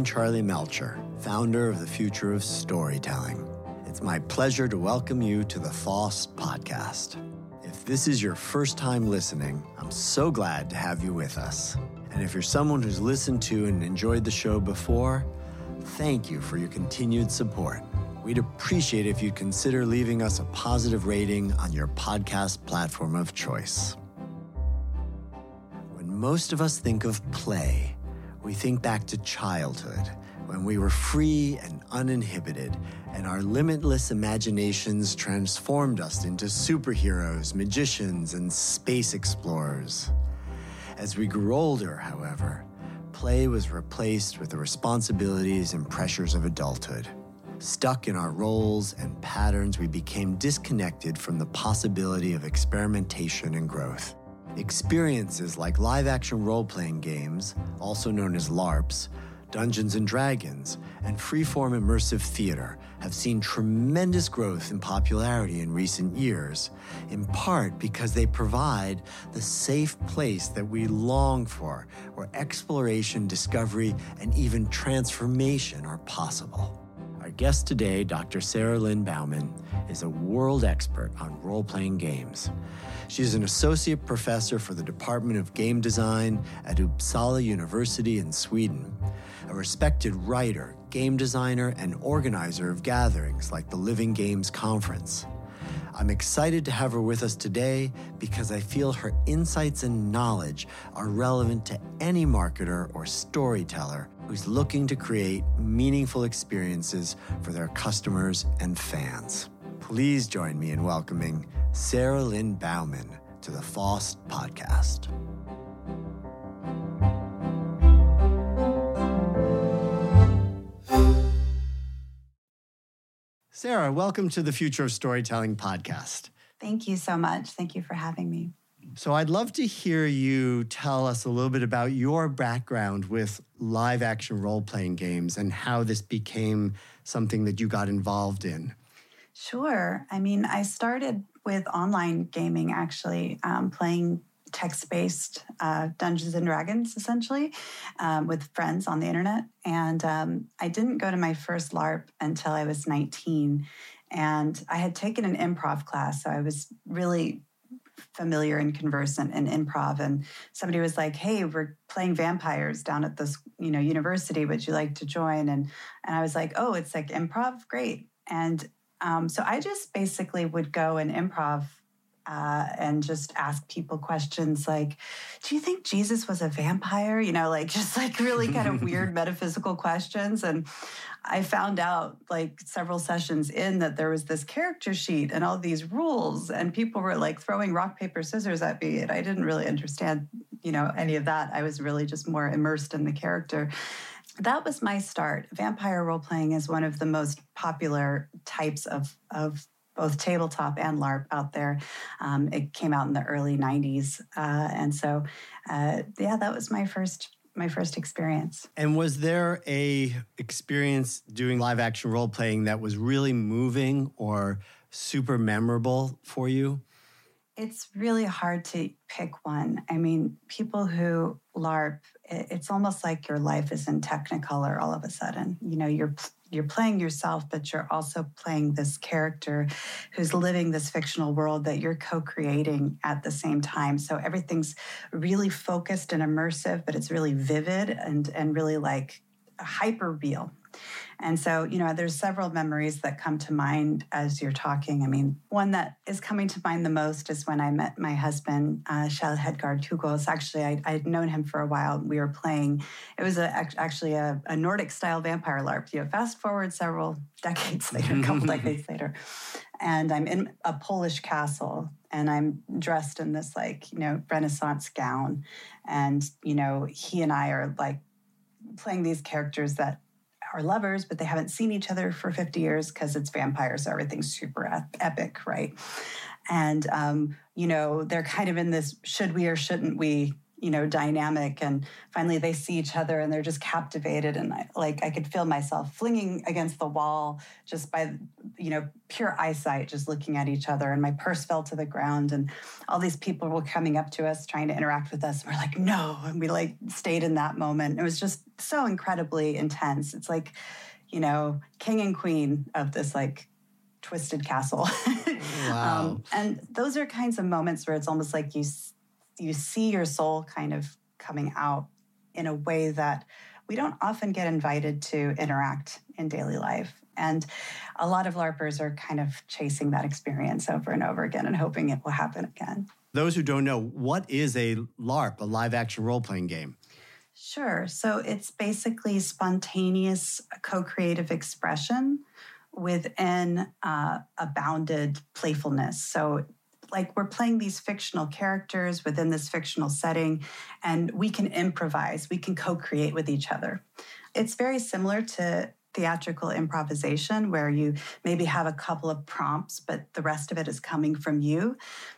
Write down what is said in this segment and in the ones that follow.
I'm Charlie Melcher, founder of the Future of Storytelling. It's my pleasure to welcome you to the FOST podcast. If this is your first time listening, I'm so glad to have you with us. And if you're someone who's listened to and enjoyed the show before, thank you for your continued support. We'd appreciate if you'd consider leaving us a positive rating on your podcast platform of choice. When most of us think of play, we think back to childhood when we were free and uninhibited, and our limitless imaginations transformed us into superheroes, magicians, and space explorers. As we grew older, however, play was replaced with the responsibilities and pressures of adulthood. Stuck in our roles and patterns, we became disconnected from the possibility of experimentation and growth. Experiences like live action role playing games, also known as LARPs, Dungeons and Dragons, and freeform immersive theater have seen tremendous growth in popularity in recent years, in part because they provide the safe place that we long for, where exploration, discovery, and even transformation are possible. Our guest today, Dr. Sarah Lynne Bowman, is a world expert on role playing games. She's an associate professor for the Department of Game Design at Uppsala University in Sweden, a respected writer, game designer, and organizer of gatherings like the Living Games Conference. I'm excited to have her with us today because I feel her insights and knowledge are relevant to any marketer or storyteller who's looking to create meaningful experiences for their customers and fans. Please join me in welcoming Sarah Lynne Bowman to the FOST podcast. Sarah, welcome to the Future of Storytelling podcast. Thank you so much. Thank you for having me. So, I'd love to hear you tell us a little bit about your background with live action role playing games and how this became something that you got involved in. Sure. I mean, I started with online gaming actually, um, playing text based uh, Dungeons and Dragons essentially um, with friends on the internet. And um, I didn't go to my first LARP until I was 19. And I had taken an improv class. So I was really familiar and conversant in improv and somebody was like hey we're playing vampires down at this you know university would you like to join? And and i was like oh it's like improv? Great. And um, so I just basically would go and improv uh, and just ask people questions like, Do you think Jesus was a vampire? You know, like just like really kind of weird metaphysical questions. And I found out like several sessions in that there was this character sheet and all these rules, and people were like throwing rock, paper, scissors at me. And I didn't really understand, you know, any of that. I was really just more immersed in the character that was my start. Vampire role playing is one of the most popular types of, of both tabletop and LARP out there. Um, it came out in the early 90s. Uh, and so, uh, yeah, that was my first my first experience. And was there a experience doing live action role playing that was really moving or super memorable for you? It's really hard to pick one. I mean, people who LARP, it's almost like your life is in Technicolor all of a sudden. You know, you're you're playing yourself, but you're also playing this character who's living this fictional world that you're co-creating at the same time. So everything's really focused and immersive, but it's really vivid and and really like hyper real. And so, you know, there's several memories that come to mind as you're talking. I mean, one that is coming to mind the most is when I met my husband, uh, Kjell Hedgard Hugaas. Actually, I, I'd known him for a while. We were playing, it was a, actually a, a Nordic style vampire LARP. You know, fast forward several decades later, a couple decades later. And I'm in a Polish castle and I'm dressed in this like, you know, Renaissance gown. And, you know, he and I are like playing these characters that are lovers, but they haven't seen each other for 50 years because it's vampires. So everything's super ep- epic, right? And, um, you know, they're kind of in this should we or shouldn't we you know, dynamic. And finally they see each other and they're just captivated. And I, like I could feel myself flinging against the wall just by, you know, pure eyesight, just looking at each other. And my purse fell to the ground. And all these people were coming up to us, trying to interact with us. And we're like, no. And we like stayed in that moment. It was just so incredibly intense. It's like, you know, king and queen of this like twisted castle. Wow. um, and those are kinds of moments where it's almost like you you see your soul kind of coming out in a way that we don't often get invited to interact in daily life. And a lot of LARPers are kind of chasing that experience over and over again and hoping it will happen again. Those who don't know, what is a LARP, a live action role playing game? Sure. So it's basically spontaneous co creative expression within uh, a bounded playfulness. So like we're playing these fictional characters within this fictional setting and we can improvise. We can co-create with each other. It's very similar to theatrical improvisation where you maybe have a couple of prompts but the rest of it is coming from you.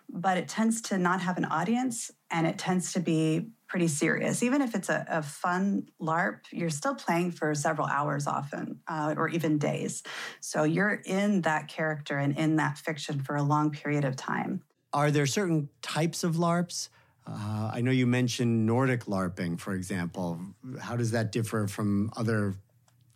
But it tends to not have an audience and it tends to be pretty serious. Even if it's a, a fun larp you're still playing for several hours often uh, or even days. So you're in that character and in that fiction for a long period of time. Are there certain types of larps? Uh, I know you mentioned Nordic LARPing, for example. How does that differ from other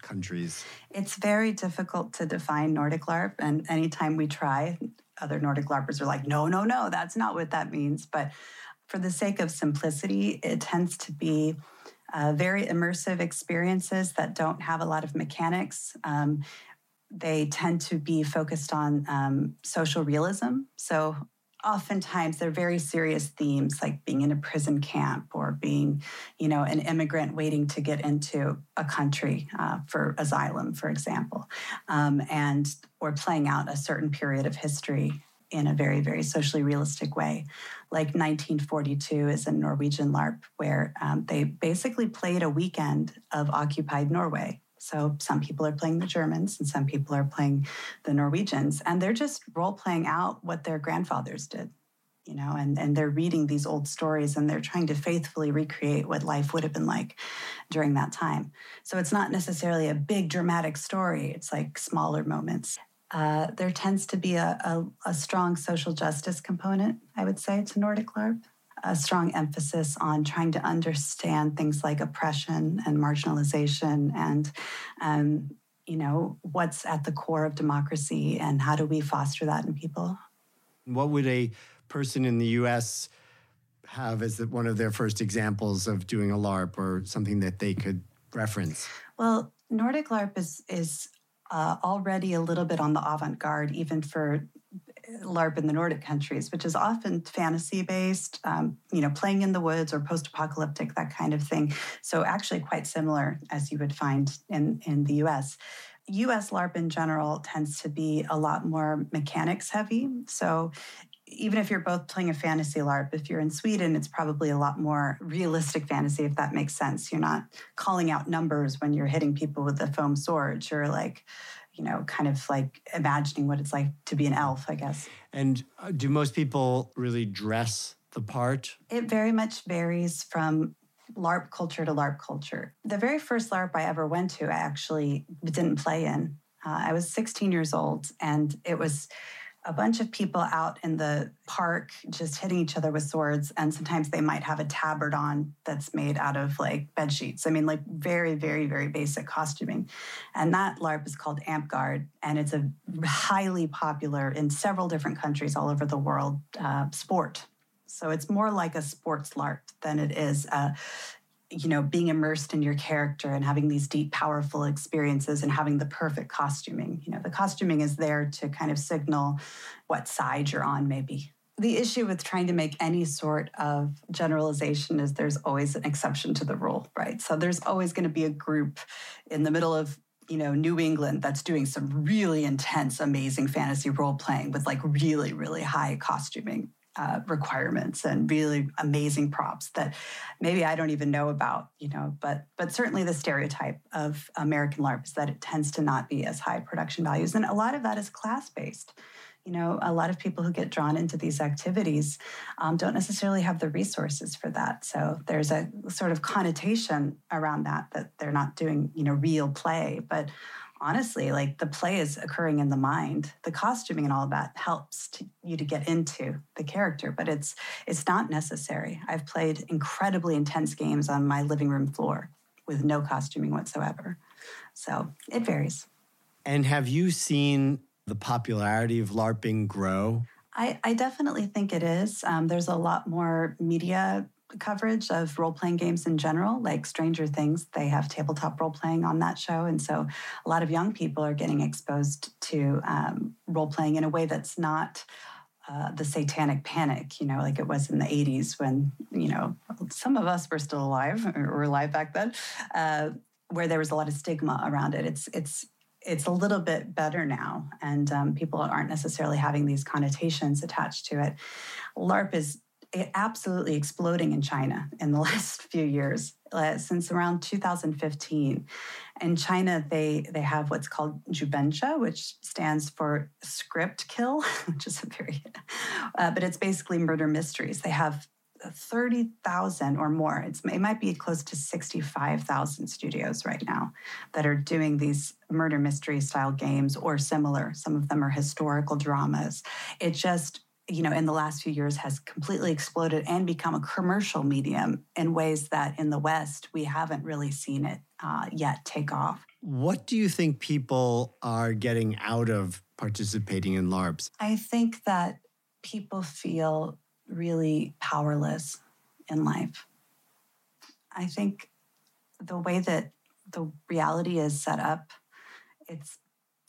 countries? It's very difficult to define Nordic LARP, and anytime we try, other Nordic LARPers are like, no, no, no, that's not what that means. But for the sake of simplicity, it tends to be uh, very immersive experiences that don't have a lot of mechanics. Um, they tend to be focused on um, social realism. So oftentimes they're very serious themes like being in a prison camp or being you know an immigrant waiting to get into a country uh, for asylum for example. Um, and or playing out a certain period of history in a very very socially realistic way. Like 1942 is a norwegian larp where um, they basically played a weekend of occupied norway so some people are playing the Germans and some people are playing the Norwegians, and they're just role playing out what their grandfathers did, you know, and, and they're reading these old stories and they're trying to faithfully recreate what life would have been like during that time. So it's not necessarily a big dramatic story, it's like smaller moments. Uh, there tends to be a, a, a strong social justice component, I would say, to Nordic LARP a strong emphasis on trying to understand things like oppression and marginalization and um, you know what's at the core of democracy and how do we foster that in people? What would a person in the us have as one of their first examples of doing a larp or something that they could reference? Well nordic larp is is uh, already a little bit on the avant-garde even for LARP in the Nordic countries, which is often fantasy based, um, you know, playing in the woods or post apocalyptic, that kind of thing. So, actually, quite similar as you would find in, in the US. US LARP in general tends to be a lot more mechanics heavy. So, even if you're both playing a fantasy LARP, if you're in Sweden, it's probably a lot more realistic fantasy, if that makes sense. You're not calling out numbers when you're hitting people with the foam sword. You're like, you know, kind of like imagining what it's like to be an elf, I guess. And uh, do most people really dress the part? It very much varies from LARP culture to LARP culture. The very first LARP I ever went to, I actually didn't play in. Uh, I was 16 years old, and it was a bunch of people out in the park just hitting each other with swords and sometimes they might have a tabard on that's made out of like bed sheets. I mean like very very very basic costuming. And that larp is called Amtgard and it's a highly popular in several different countries all over the world uh, sport. So it's more like a sports larp than it is a you know, being immersed in your character and having these deep, powerful experiences and having the perfect costuming. You know, the costuming is there to kind of signal what side you're on, maybe. The issue with trying to make any sort of generalization is there's always an exception to the rule, right? So there's always going to be a group in the middle of you know New England that's doing some really intense, amazing fantasy role playing with like really, really high costuming uh, requirements and really amazing props that maybe I don't even know about, you know, but but certainly the stereotype of American LARP is that it tends to not be as high production values. And a lot of that is class based. you know, a lot of people who get drawn into these activities um, don't necessarily have the resources for that. So there's a sort of connotation around that that they're not doing, you know, real play. But honestly, like the play is occurring in the mind. The costuming and all of that helps to, you to get into the character, but it's it's not necessary. I've played incredibly intense games on my living room floor with no costuming whatsoever. So it varies. And have you seen the popularity of LARPing grow? I, I definitely think it is. Um, there's a lot more media coverage of role playing games in general, like Stranger Things. They have tabletop role playing on that show. And so a lot of young people are getting exposed to um, role playing in a way that's not. Uh, the satanic panic, you know, like it was in the 80s when, you know, some of us were still alive or were alive back then, uh, where there was a lot of stigma around it. It's, it's, it's a little bit better now, and um, people aren't necessarily having these connotations attached to it. LARP is absolutely exploding in China in the last few years. Uh, since around 2015, in China, they they have what's called Jubensha, which stands for script kill, which is a very, uh, but it's basically murder mysteries. They have 30,000 or more. It's, it might be close to 65,000 studios right now that are doing these murder mystery style games or similar. Some of them are historical dramas. It just, you know, in the last few years has completely exploded and become a commercial medium in ways that in the West we haven't really seen it uh, yet take off. What do you think people are getting out of participating in LARPs? I think that people feel really powerless in life. I think the way that the reality is set up, it's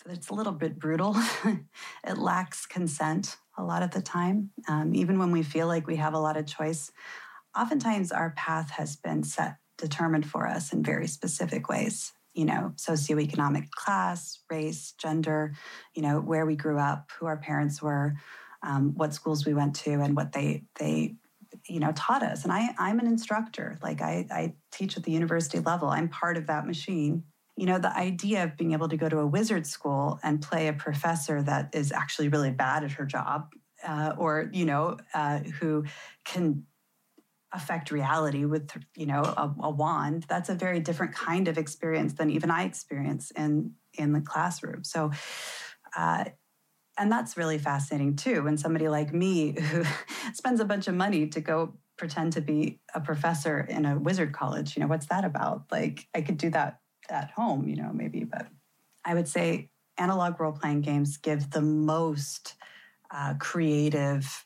it's a little bit brutal. it lacks consent a lot of the time. Um, even when we feel like we have a lot of choice, oftentimes our path has been set, determined for us in very specific ways. You know, socioeconomic class, race, gender, you know, where we grew up, who our parents were, um, what schools we went to and what they they you know taught us and i i'm an instructor like i i teach at the university level i'm part of that machine you know the idea of being able to go to a wizard school and play a professor that is actually really bad at her job uh, or you know uh, who can affect reality with you know a, a, wand that's a very different kind of experience than even i experience in in the classroom. So uh, and that's really fascinating too when somebody like me who spends a bunch of money to go pretend to be a professor in a wizard college you know what's that about? Like i could do that at home you know maybe but i would say analog role playing games give the most uh, creative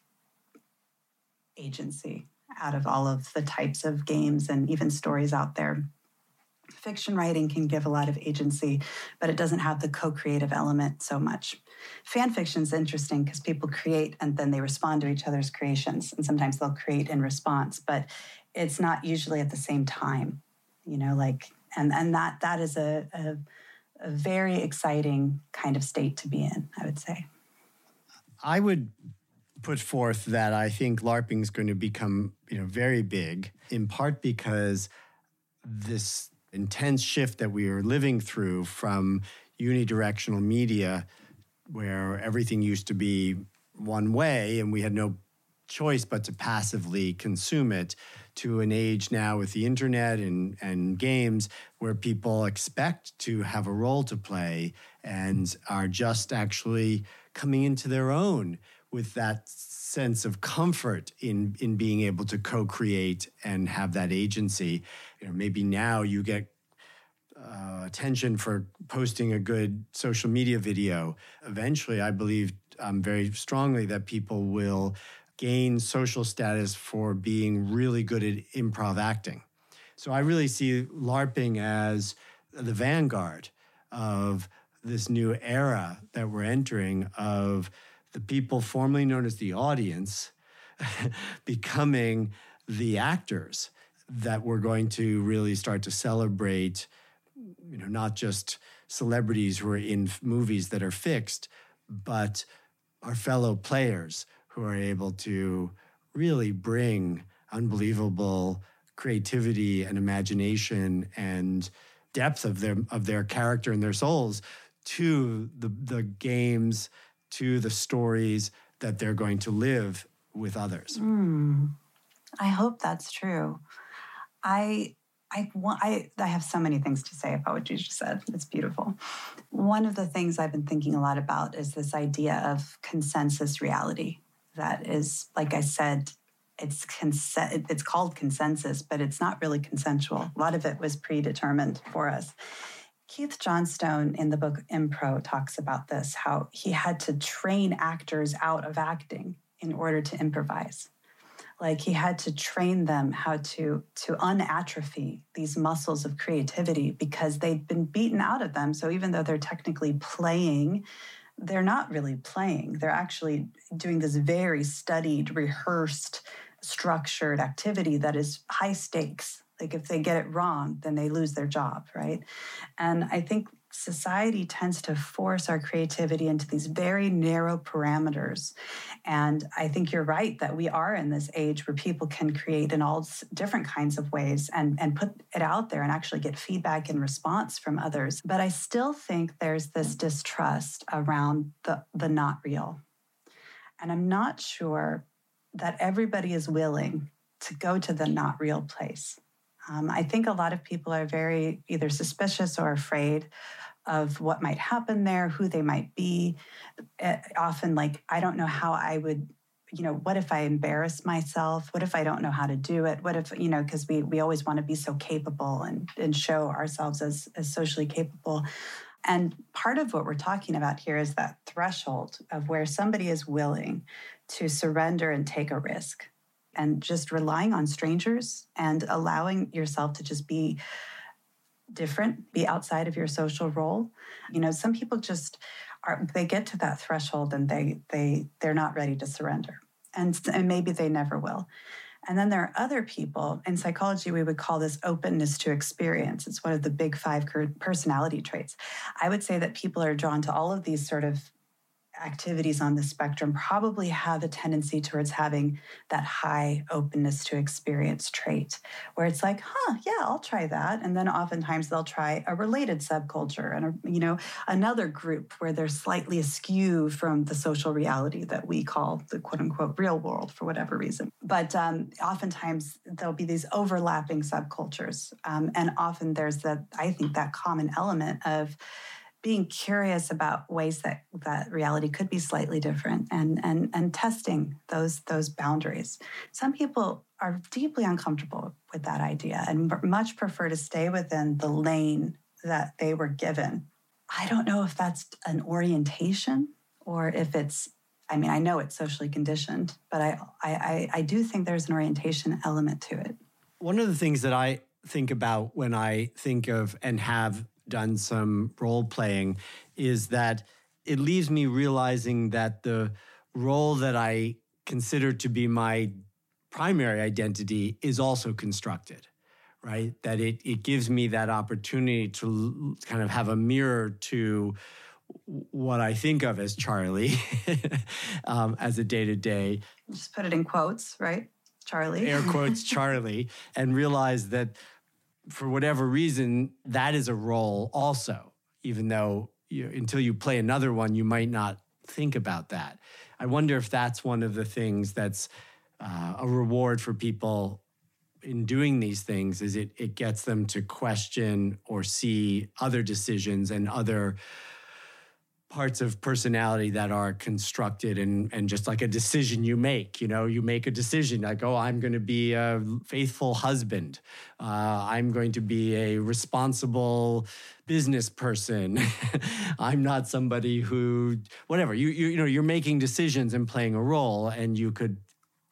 agency out of all of the types of games and even stories out there fiction writing can give a lot of agency, but it doesn't have the co creative element so much. Fan fiction is interesting because people create and then they respond to each other's creations. And sometimes they'll create in response, but it's not usually at the same time, you know, like, and, and that, that is a, a, a very exciting kind of state to be in, I would say. I would put forth that I think LARPing is going to become, you know, very big, in part because this intense shift that we are living through from unidirectional media, where everything used to be one way and we had no choice but to passively consume it, to an age now with the internet and, and games where people expect to have a role to play and are just actually coming into their own with that sense of comfort in in being able to co-create and have that agency. You know, maybe now you get uh, attention for posting a good social media video. Eventually, I believe um, very strongly that people will gain social status for being really good at improv acting. So I really see LARPing as the vanguard of this new era that we're entering of the people formerly known as the audience becoming the actors that we're going to really start to celebrate you know not just celebrities who are in movies that are fixed but our fellow players who are able to really bring unbelievable creativity and imagination and depth of their of their character and their souls to the the games to the stories that they're going to live with others. Mm, I hope that's true. I I, I, I have so many things to say about what you just said. It's beautiful. One of the things I've been thinking a lot about is this idea of consensus reality. That is, like I said, it's consent. It's called consensus, but it's not really consensual. A lot of it was predetermined for us. Keith Johnstone in the book Impro talks about this how he had to train actors out of acting in order to improvise like he had to train them how to to unatrophy these muscles of creativity because they'd been beaten out of them so even though they're technically playing they're not really playing. They're actually doing this very studied rehearsed structured activity that is high stakes. Like if they get it wrong then they lose their job right? And i think society tends to force our creativity into these very narrow parameters. And I think you're right that we are in this age where people can create in all different kinds of ways and, and put it out there and actually get feedback and response from others. But I still think there's this distrust around the, the not real. And I'm not sure that everybody is willing to go to the not real place. Um, I think a lot of people are very either suspicious or afraid of what might happen there, who they might be. Uh, often, like, I don't know how I would you know what if i embarrass myself? What if i don't know how to do it? What if you know because we we always want to be so capable and and show ourselves as as socially capable. And part of what we're talking about here is that threshold of where somebody is willing to surrender and take a risk and just relying on strangers and allowing yourself to just be different, be outside of your social role. You know, some people just are they get to that threshold and they they they're not ready to surrender. And, and maybe they never will. And then there are other people in psychology, we would call this openness to experience. It's one of the big five personality traits. I would say that people are drawn to all of these sort of activities on the spectrum probably have a tendency towards having that high openness to experience trait where it's like huh yeah i'll try that. And then oftentimes they'll try a related subculture and a, you know another group where they're slightly askew from the social reality that we call the quote unquote real world for whatever reason. But um, oftentimes there'll be these overlapping subcultures um, and often there's that i think that common element of being curious about ways that that reality could be slightly different and and and testing those those boundaries. Some people are deeply uncomfortable with that idea and much prefer to stay within the lane that they were given. I don't know if that's an orientation or if it's i mean i know it's socially conditioned but i i i do think there's an orientation element to it. One of the things that i think about when i think of and have done some role playing is that it leaves me realizing that the role that I consider to be my primary identity is also constructed, right? That it, it gives me that opportunity to kind of have a mirror to what I think of as Charlie um, as a day to day. Just put it in quotes, right? Charlie. Air quotes, Charlie, and realize that for whatever reason, that is a role also, even though you, until you play another one, you might not think about that. I wonder if that's one of the things that's uh, a reward for people in doing these things is it it gets them to question or see other decisions and other parts of personality that are constructed and and just like a decision you make you know you make a decision like oh i'm going to be a faithful husband. Uh, i'm going to be a responsible business person. I'm not somebody who whatever you, you you know you're making decisions and playing a role and you could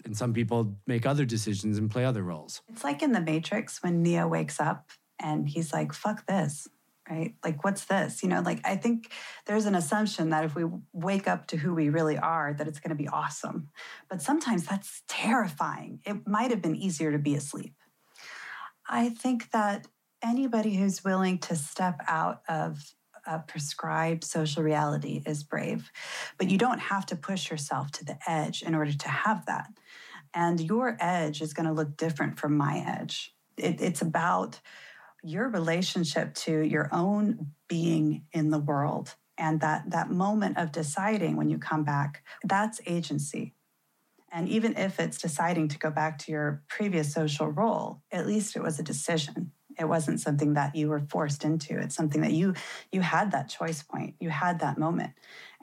and some people make other decisions and play other roles. It's like in the matrix when neo wakes up and he's like fuck this right? Like, what's this? You know, like, I think there's an assumption that if we wake up to who we really are, that it's going to be awesome. But sometimes that's terrifying. It might have been easier to be asleep. I think that anybody who's willing to step out of a prescribed social reality is brave, but you don't have to push yourself to the edge in order to have that. And your edge is going to look different from my edge. It, it's about your relationship to your own being in the world And that, that moment of deciding when you come back, that's agency. And even if it's deciding to go back to your previous social role, at least it was a decision. It wasn't something that you were forced into. It's something that you you had that choice point. You had that moment.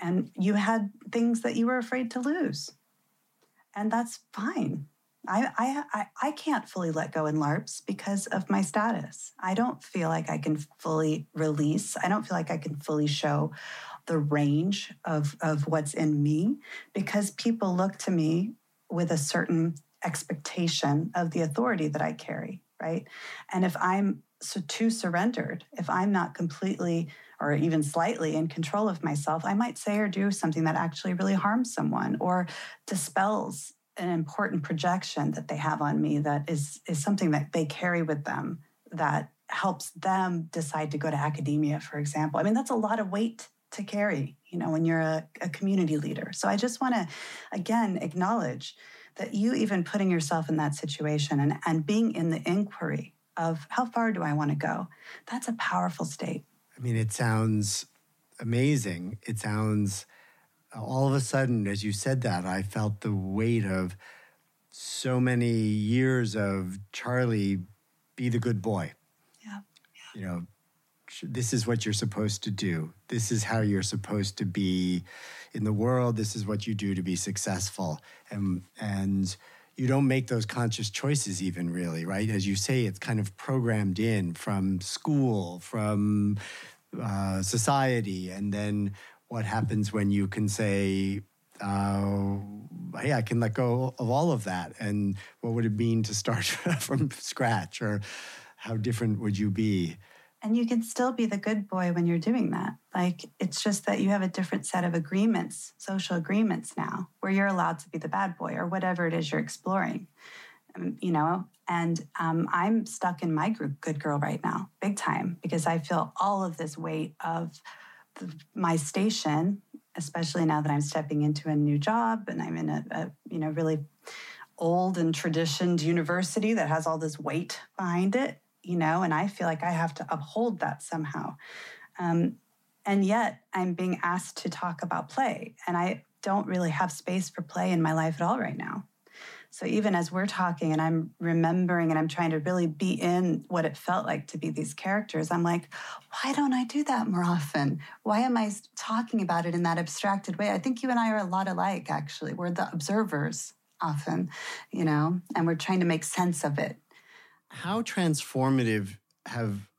And you had things that you were afraid to lose. And that's fine. I, I, I can't fully let go in LARPs because of my status. I don't feel like I can fully release. I don't feel like I can fully show the range of, of what's in me because people look to me with a certain expectation of the authority that I carry, right? And if I'm so too surrendered, if I'm not completely or even slightly in control of myself, I might say or do something that actually really harms someone or dispels an important projection that they have on me that is is something that they carry with them that helps them decide to go to academia for example. I mean that's a lot of weight to carry you know when you're a, a community leader. So i just want to again acknowledge that you even putting yourself in that situation and, and being in the inquiry of how far do i want to go that's a powerful state. I mean it sounds amazing. It sounds all of a sudden, as you said that, I felt the weight of so many years of Charlie, be the good boy. Yeah. yeah. You know, this is what you're supposed to do. This is how you're supposed to be in the world. This is what you do to be successful. And, and, you don't make those conscious choices even really right as you say it's kind of programmed in from school from uh, society and then what happens when you can say, uh, hey, I can let go of all of that? And what would it mean to start from scratch? Or how different would you be? And you can still be the good boy when you're doing that. Like, it's just that you have a different set of agreements, social agreements now, where you're allowed to be the bad boy or whatever it is you're exploring. Um, you know, and um, I'm stuck in my group, good girl, right now, big time, because I feel all of this weight of my station, especially now that I'm stepping into a new job and I'm in a, a you know really old and traditioned university that has all this weight behind it, you know, and I feel like I have to uphold that somehow. Um, and yet I'm being asked to talk about play, and I don't really have space for play in my life at all right now. So even as we're talking and I'm remembering and I'm trying to really be in what it felt like to be these characters, I'm like, why don't I do that more often? Why am I talking about it in that abstracted way? I think you and I are a lot alike, actually. We're the observers often, you know, and we're trying to make sense of it. How transformative have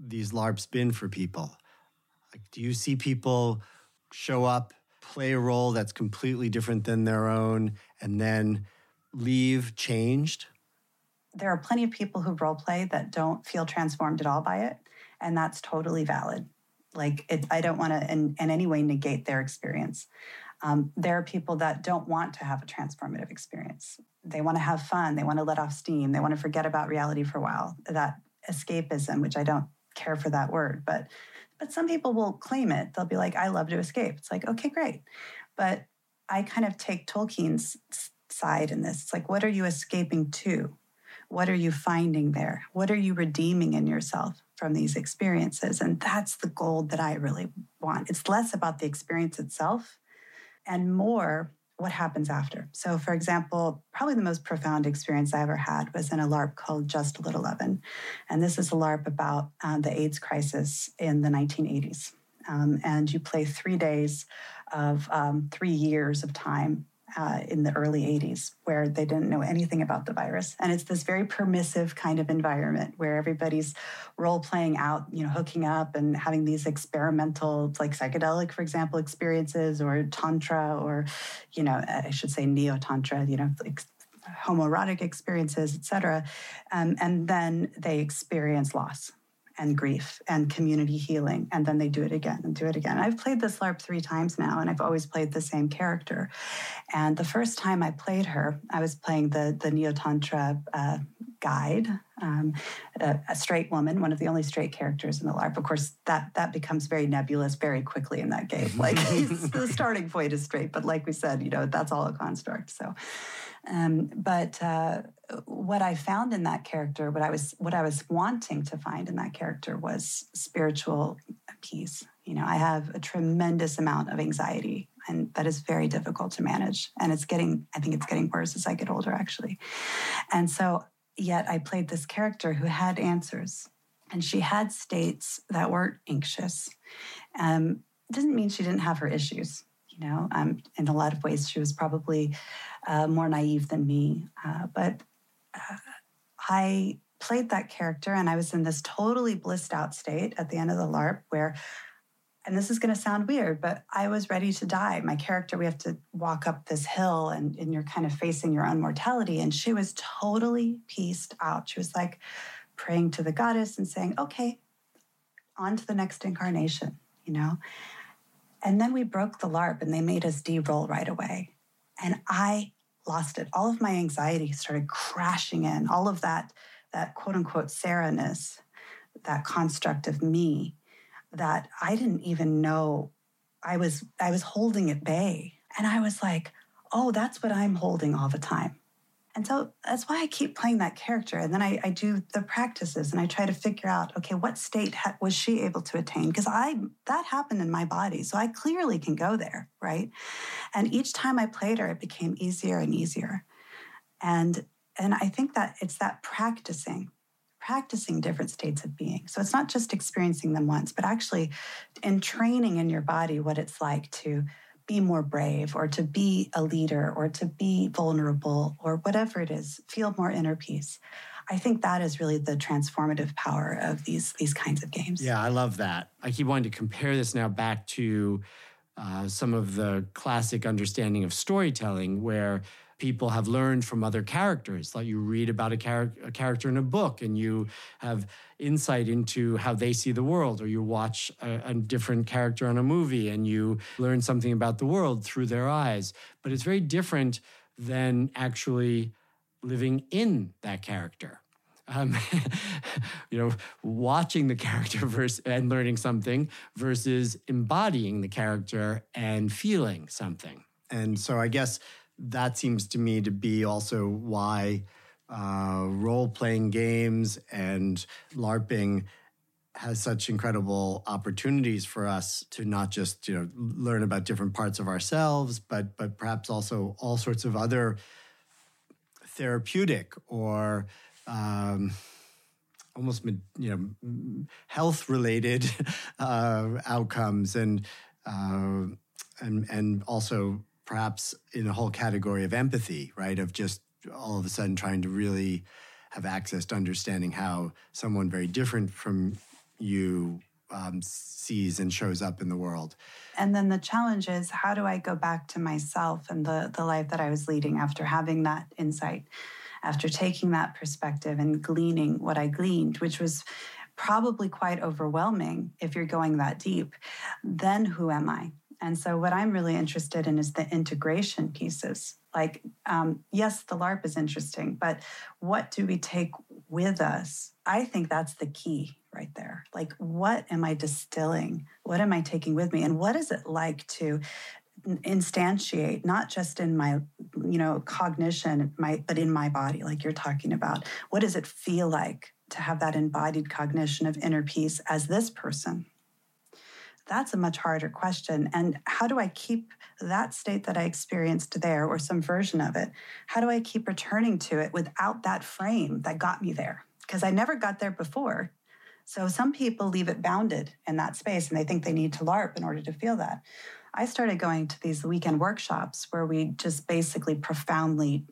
these LARPs been for people? Like, do you see people show up, play a role that's completely different than their own, and then leave changed? There are plenty of people who role play that don't feel transformed at all by it, and that's totally valid. Like, it, I don't want to in, in, any way negate their experience. Um, there are people that don't want to have a transformative experience. They want to have fun. They want to let off steam. They want to forget about reality for a while. That escapism, which I don't care for that word, but but some people will claim it. They'll be like, "I love to escape." It's like, okay, great, but I kind of take Tolkien's side in this. It's like, what are you escaping to? What are you finding there? What are you redeeming in yourself from these experiences? And that's the gold that I really want. It's less about the experience itself and more what happens after. So, for example, probably the most profound experience I ever had was in a LARP called Just a Little Lovin'. And this is a LARP about uh, the AIDS crisis in the 1980s. Um, and you play three days of um, three years of time uh, in the early 80s where they didn't know anything about the virus. And it's this very permissive kind of environment where everybody's role playing out, you know, hooking up and having these experimental, like psychedelic, for example, experiences or tantra or, you know, I should say neo tantra, you know, homoerotic experiences, et cetera. Um, and then they experience loss and grief and community healing. And then they do it again and do it again. I've played this LARP three times now, and I've always played the same character. And the first time I played her, I was playing the, the Neo Tantra uh, guide, um, a, a, straight woman, one of the only straight characters in the LARP. Of course, that that becomes very nebulous very quickly in that game. Like the starting point is straight, but like we said, you know, that's all a construct. So, um, but uh, what I found in that character, what I was what I was wanting to find in that character was spiritual peace You know, I have a tremendous amount of anxiety, and that is very difficult to manage. And it's getting, I think it's getting worse as I get older, actually. And so, yet I played this character who had answers, and she had states that weren't anxious. Um, doesn't mean she didn't have her issues. You know, um, in a lot of ways, she was probably uh, more naive than me. Uh, but uh, I played that character, and I was in this totally blissed out state at the end of the LARP where and this is going to sound weird, but I was ready to die. My character, we have to walk up this hill and, and you're kind of facing your own mortality. And she was totally pieced out. She was like praying to the goddess and saying, okay, on to the next incarnation, you know? And then we broke the LARP and they made us de roll right away. And I lost it. All of my anxiety started crashing in, all of that, that quote unquote Sarah-ness, that construct of me that I didn't even know I was I was holding at bay. And I was like, oh, that's what I'm holding all the time. And so that's why I keep playing that character. And then I, I do the practices and I try to figure out, okay, what state ha- was she able to attain? Because I that happened in my body, so I clearly can go there, right? And each time I played her, it became easier and easier. And and I think that it's that practicing, practicing different states of being. So it's not just experiencing them once, but actually in training in your body what it's like to be more brave or to be a leader or to be vulnerable or whatever it is, feel more inner peace. I think that is really the transformative power of these these kinds of games. Yeah, I love that. I keep wanting to compare this now back to uh, some of the classic understanding of storytelling, where people have learned from other characters. Like you read about a, char- a, character in a book and you have insight into how they see the world, or you watch a, a different character on a movie and you learn something about the world through their eyes. But it's very different than actually living in that character. Um, you know, watching the character and learning something versus embodying the character and feeling something. And so I guess that seems to me to be also why uh, role playing games and LARPing has such incredible opportunities for us to not just you know learn about different parts of ourselves, but but perhaps also all sorts of other therapeutic or um, almost you know health related uh, outcomes. And uh, and and also perhaps in a whole category of empathy, right? Of just all of a sudden trying to really have access to understanding how someone very different from you um, sees and shows up in the world. And then the challenge is how do I go back to myself and the, the life that I was leading after having that insight, after taking that perspective and gleaning what I gleaned, which was probably quite overwhelming if you're going that deep. Then who am I? And so, what I'm really interested in is the integration pieces. Like, um, yes, the LARP is interesting, but what do we take with us? I think that's the key right there. Like, what am I distilling? What am I taking with me? And what is it like to instantiate not just in my you know cognition my but in my body like you're talking about what does it feel like to have that embodied cognition of inner peace as this person that's a much harder question. And how do I keep that state that I experienced there or some version of it? How do I keep returning to it without that frame that got me there? Because I never got there before. So some people leave it bounded in that space and they think they need to LARP in order to feel that. I started going to these weekend workshops where we just basically profoundly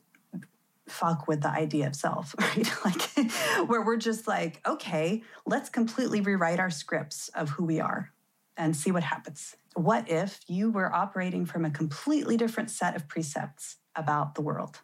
fuck with the idea of self, right? like where we're just like, okay, let's completely rewrite our scripts of who we are and see what happens. What if you were operating from a completely different set of precepts about the world?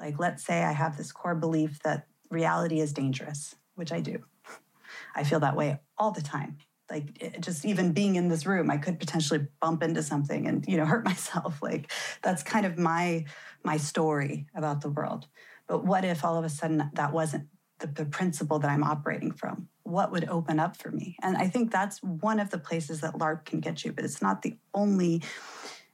Like, let's say I have this core belief that reality is dangerous, which I do. I feel that way all the time. Like just even being in this room, I could potentially bump into something and you know hurt myself. Like that's kind of my my story about the world. But what if all of a sudden that wasn't the, the principle that I'm operating from? What would open up for me? And I think that's one of the places that LARP can get you, but it's not the only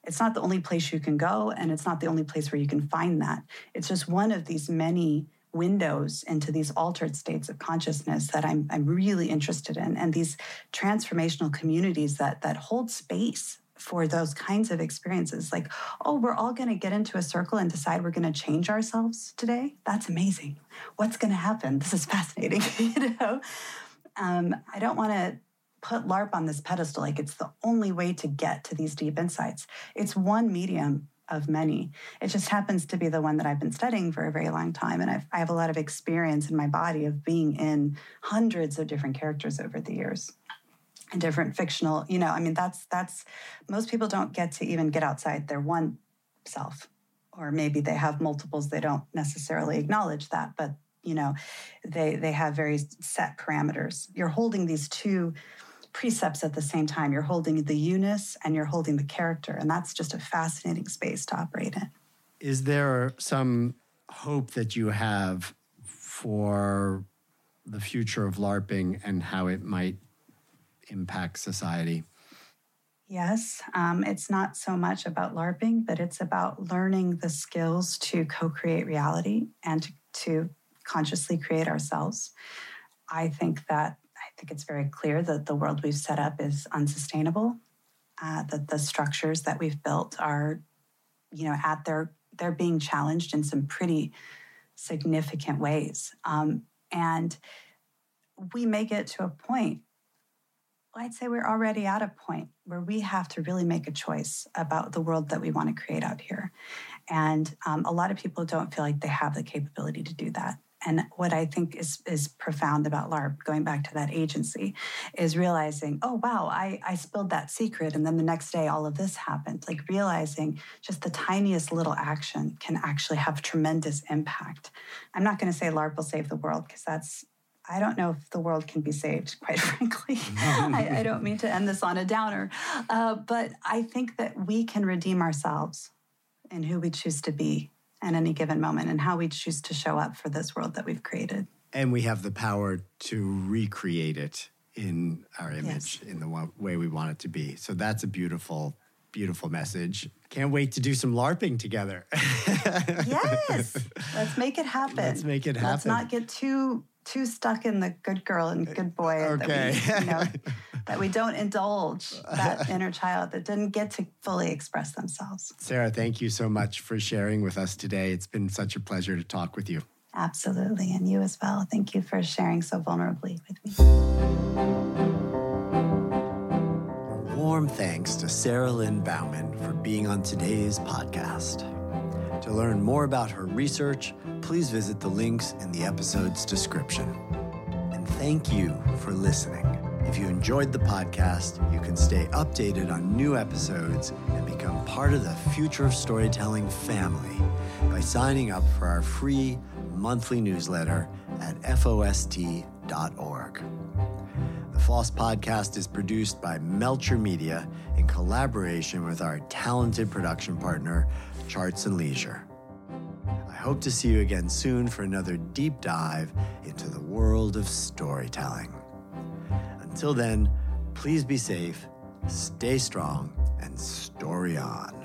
it's not the only place you can go and it's not the only place where you can find that it's just one of these many windows into these altered states of consciousness that I'm, I'm really interested in and these transformational communities that that hold space for those kinds of experiences. Like oh we're all going to get into a circle and decide we're going to change ourselves today? That's amazing. What's going to happen? This is fascinating you know? Um, i don't want to put larp on this pedestal like it's the only way to get to these deep insights. It's one medium of many. It just happens to be the one that I've been studying for a very long time. And I've, I have a lot of experience in my body of being in hundreds of different characters over the years different fictional, you know, I mean, that's, that's, most people don't get to even get outside their one self. Or maybe they have multiples, they don't necessarily acknowledge that, but you know, they they have very set parameters. You're holding these two precepts at the same time. You're holding the eunice and you're holding the character. And that's just a fascinating space to operate in. Is there some hope that you have for the future of LARPing and how it might impact society? Yes, um, it's not so much about LARPing, but it's about learning the skills to co create reality and to, to consciously create ourselves. I think that I think it's very clear that the world we've set up is unsustainable. Uh, that the structures that we've built are, you know, at their they're being challenged in some pretty significant ways. Um, and we may get to a point. I'd say we're already at a point where we have to really make a choice about the world that we want to create out here. And um, a lot of people don't feel like they have the capability to do that. And what I think is, is profound about LARP, going back to that agency, is realizing, oh, wow, I, I spilled that secret. And then the next day, all of this happened. Like realizing just the tiniest little action can actually have tremendous impact. I'm not going to say LARP will save the world because that's I don't know if the world can be saved, quite frankly. I, I, don't mean to end this on a downer, uh, but I think that we can redeem ourselves in who we choose to be at any given moment and how we choose to show up for this world that we've created. And we have the power to recreate it in our image yes. in the way we want it to be. So that's a beautiful, beautiful message. Can't wait to do some LARPing together. yes. Let's make it happen. Let's make it happen. Let's not get too too stuck in the good girl and uh, good boy okay. that we, you know, that we don't indulge that inner child that didn't get to fully express themselves. Sarah, thank you so much for sharing with us today. It's been such a pleasure to talk with you. Absolutely, and you as well. Thank you for sharing so vulnerably with me. warm thanks to Sarah Lynne Bowman for being on today's podcast. To learn more about her research, please visit the links in the episode's description. And thank you for listening. If you enjoyed the podcast, you can stay updated on new episodes and become part of the Future of Storytelling family by signing up for our free monthly newsletter at FOST.org. The FOST podcast is produced by Melcher Media in collaboration with our talented production partner, Charts and Leisure. I hope to see you again soon for another deep dive into the world of storytelling. Until then, please be safe, stay strong, and story on.